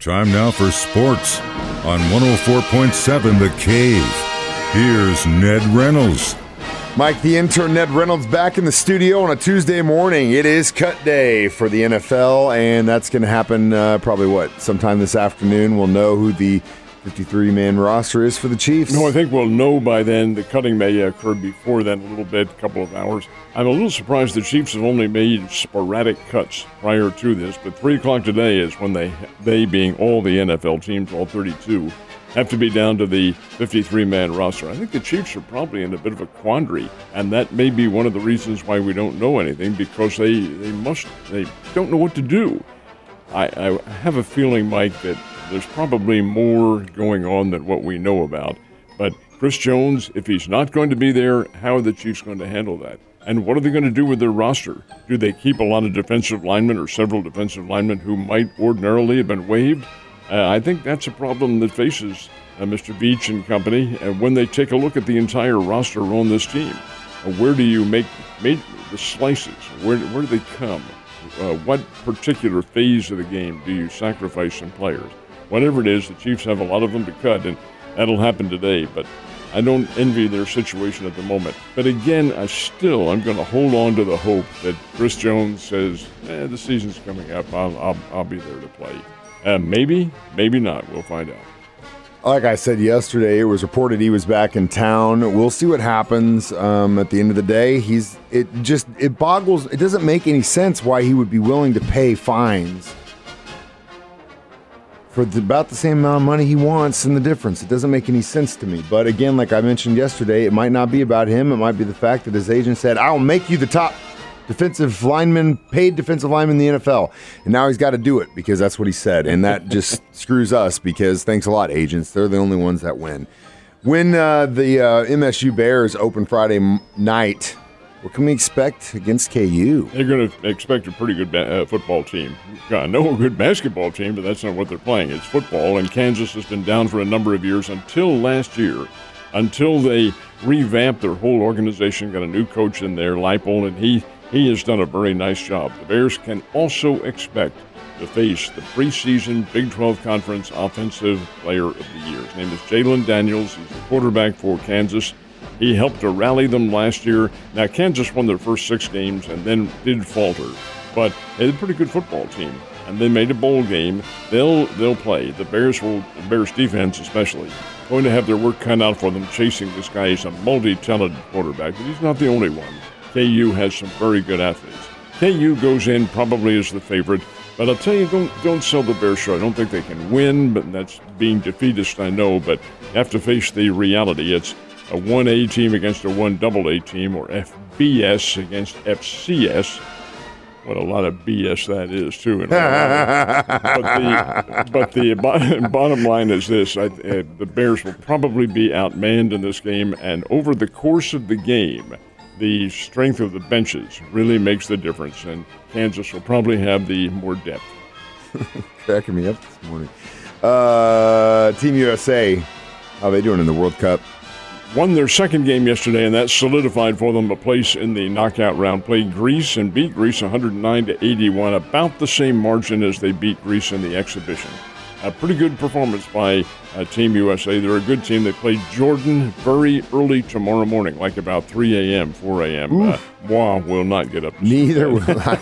Time now for sports on 104.7 The Cave. Here's Ned Reynolds. Mike, the intern Ned Reynolds, back in the studio on a Tuesday morning. It is cut day for the NFL, and that's going to happen uh, probably what sometime this afternoon. We'll know who the 53 man roster is for the Chiefs. No, I think we'll know by then. The cutting may occur before then, a little bit, a couple of hours. I'm a little surprised the Chiefs have only made sporadic cuts prior to this, but 3 o'clock today is when they, they being all the NFL teams, all 32, have to be down to the 53 man roster. I think the Chiefs are probably in a bit of a quandary, and that may be one of the reasons why we don't know anything because they, they must, they don't know what to do. I, I have a feeling, Mike, that there's probably more going on than what we know about. But Chris Jones, if he's not going to be there, how are the Chiefs going to handle that? And what are they going to do with their roster? Do they keep a lot of defensive linemen or several defensive linemen who might ordinarily have been waived? Uh, I think that's a problem that faces uh, Mr. Veach and company. And when they take a look at the entire roster on this team, uh, where do you make, make the slices? Where, where do they come? Uh, what particular phase of the game do you sacrifice some players? Whatever it is, the Chiefs have a lot of them to cut, and that'll happen today. But I don't envy their situation at the moment. But again, I still I'm going to hold on to the hope that Chris Jones says, eh, "The season's coming up. I'll I'll, I'll be there to play." Uh, maybe, maybe not. We'll find out. Like I said yesterday, it was reported he was back in town. We'll see what happens. Um, at the end of the day, he's it just it boggles. It doesn't make any sense why he would be willing to pay fines for the, about the same amount of money he wants and the difference. It doesn't make any sense to me. But again, like I mentioned yesterday, it might not be about him. It might be the fact that his agent said, I'll make you the top defensive lineman, paid defensive lineman in the NFL. And now he's got to do it because that's what he said. And that just screws us because thanks a lot, agents. They're the only ones that win. When uh, the uh, MSU Bears open Friday m- night, what can we expect against KU? They're going to expect a pretty good ba- uh, football team. A good basketball team, but that's not what they're playing. It's football, and Kansas has been down for a number of years until last year, until they revamped their whole organization, got a new coach in there, Leipold, and he, he has done a very nice job. The Bears can also expect to face the preseason Big 12 Conference Offensive Player of the Year. His name is Jalon Daniels. He's the quarterback for Kansas. He helped to rally them last year. Now, Kansas won their first six games and then did falter, but they had a pretty good football team, and they made a bowl game. They'll they'll play. The Bears will, the Bears defense especially, going to have their work cut out for them chasing this guy. He's a multi-talented quarterback, but he's not the only one. KU has some very good athletes. KU goes in probably as the favorite. But I'll tell you, don't don't sell the Bears short. I don't think they can win, but that's being defeatist, I know. But you have to face the reality. It's a 1A team against a 1AA team, or FBS against FCS. What a lot of BS that is, too. but the, but the bottom line is this I, uh, the Bears will probably be outmanned in this game, and over the course of the game, the strength of the benches really makes the difference, and Kansas will probably have the more depth. Cracking me up this morning. Uh, Team USA, how are they doing in the World Cup? Won their second game yesterday, and that solidified for them a place in the knockout round. Played Greece and beat Greece 109 to 81, about the same margin as they beat Greece in the exhibition. A pretty good performance by uh, Team USA. They're a good team. They play Jordan very early tomorrow morning, like about 3 a.m., 4 a.m. Uh, moi will not get up. Neither will I.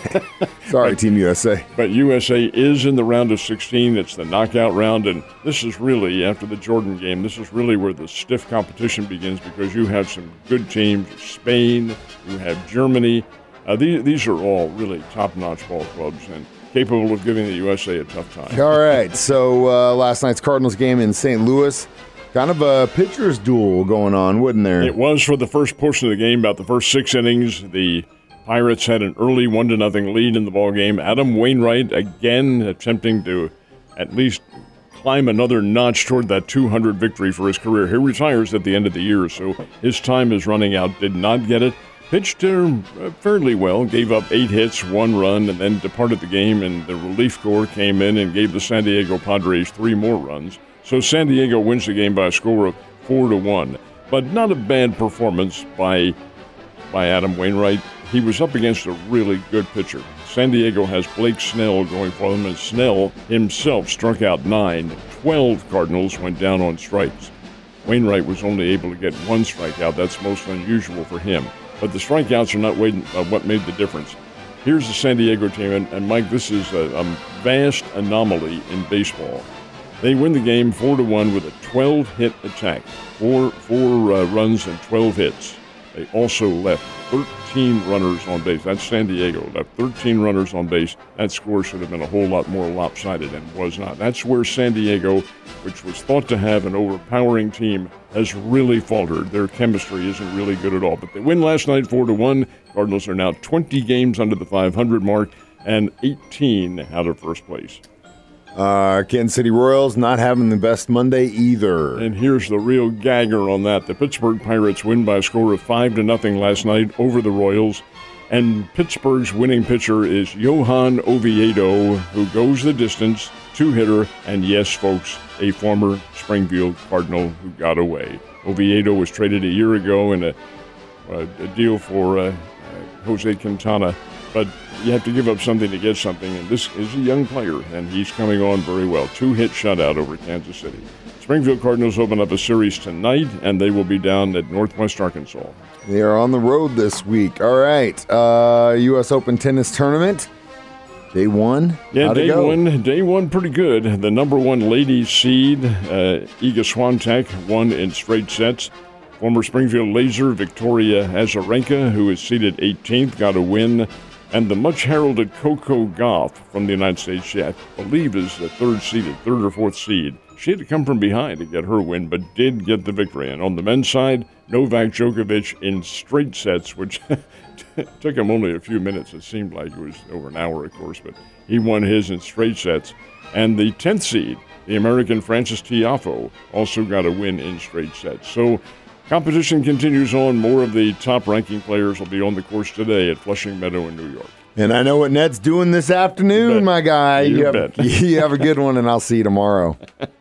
Sorry, but, Team USA. But USA is in the round of 16. It's the knockout round, and this is really, after the Jordan game, this is really where the stiff competition begins because you have some good teams Spain, you have Germany. Uh, these, these are all really top notch ball clubs. and capable of giving the USA a tough time. All right. So uh, last night's Cardinals game in St. Louis, kind of a pitcher's duel going on, wouldn't there? It was for the first portion of the game, about the first six innings. The Pirates had an early one to nothing lead in the ball game. Adam Wainwright again attempting to at least climb another notch toward that 200 victory for his career. He retires at the end of the year, so his time is running out. Did not get it pitched uh, fairly well, gave up eight hits, one run, and then departed the game. And the relief corps came in and gave the San Diego Padres three more runs. So San Diego wins the game by a score of four to one. But not a bad performance by by Adam Wainwright. He was up against a really good pitcher. San Diego has Blake Snell going for them, and Snell himself struck out nine. Twelve Cardinals went down on strikes. Wainwright was only able to get one strikeout. That's most unusual for him. But the strikeouts are not uh, what made the difference. Here's the San Diego team, and, Mike, this is a, a, vast anomaly in baseball. They win the game four to one with a 12 hit attack, four four uh, runs and 12 hits. They also left 13 runners on base. That's San Diego. Left 13 runners on base. That score should have been a whole lot more lopsided and was not. That's where San Diego, which was thought to have an overpowering team, has really faltered. Their chemistry isn't really good at all. But they win last night 4 to 1. Cardinals are now 20 games under the 500 mark and 18 out of first place. Uh, Kansas City Royals not having the best Monday either. And here's the real gagger on that. The Pittsburgh Pirates win by a score of 5 to nothing last night over the Royals. And Pittsburgh's winning pitcher is Johan Oviedo, who goes the distance, two hitter, and yes, folks, a former Springfield Cardinal who got away. Oviedo was traded a year ago in a, a deal for uh, uh, Jose Quintana but you have to give up something to get something, and this is a young player, and he's coming on very well. Two hit shutout over Kansas City. Springfield Cardinals open up a series tonight, and they will be down at Northwest Arkansas. They are on the road this week. All right, uh, U.S. Open tennis tournament. Day one. Yeah, How'd day one. Day one, pretty good. The number one ladies seed, uh, Iga Swiatek, won in straight sets. Former Springfield Laser Victoria Azarenka, who is seeded 18th, got a win and the much heralded Coco Gauff from the United States, she, I believe, is the third seeded, third or fourth seed. She had to come from behind to get her win, but did get the victory. And on the men's side, Novak Djokovic in straight sets, which took him only a few minutes. It seemed like it was over an hour, of course, but he won his in straight sets. And the 10th seed, the American Frances Tiafoe, also got a win in straight sets. So Competition continues on. More of the top ranking players will be on the course today at Flushing Meadow in New York. And I know what Ned's doing this afternoon, my guy. You, you, have, you have a good one, and I'll see you tomorrow.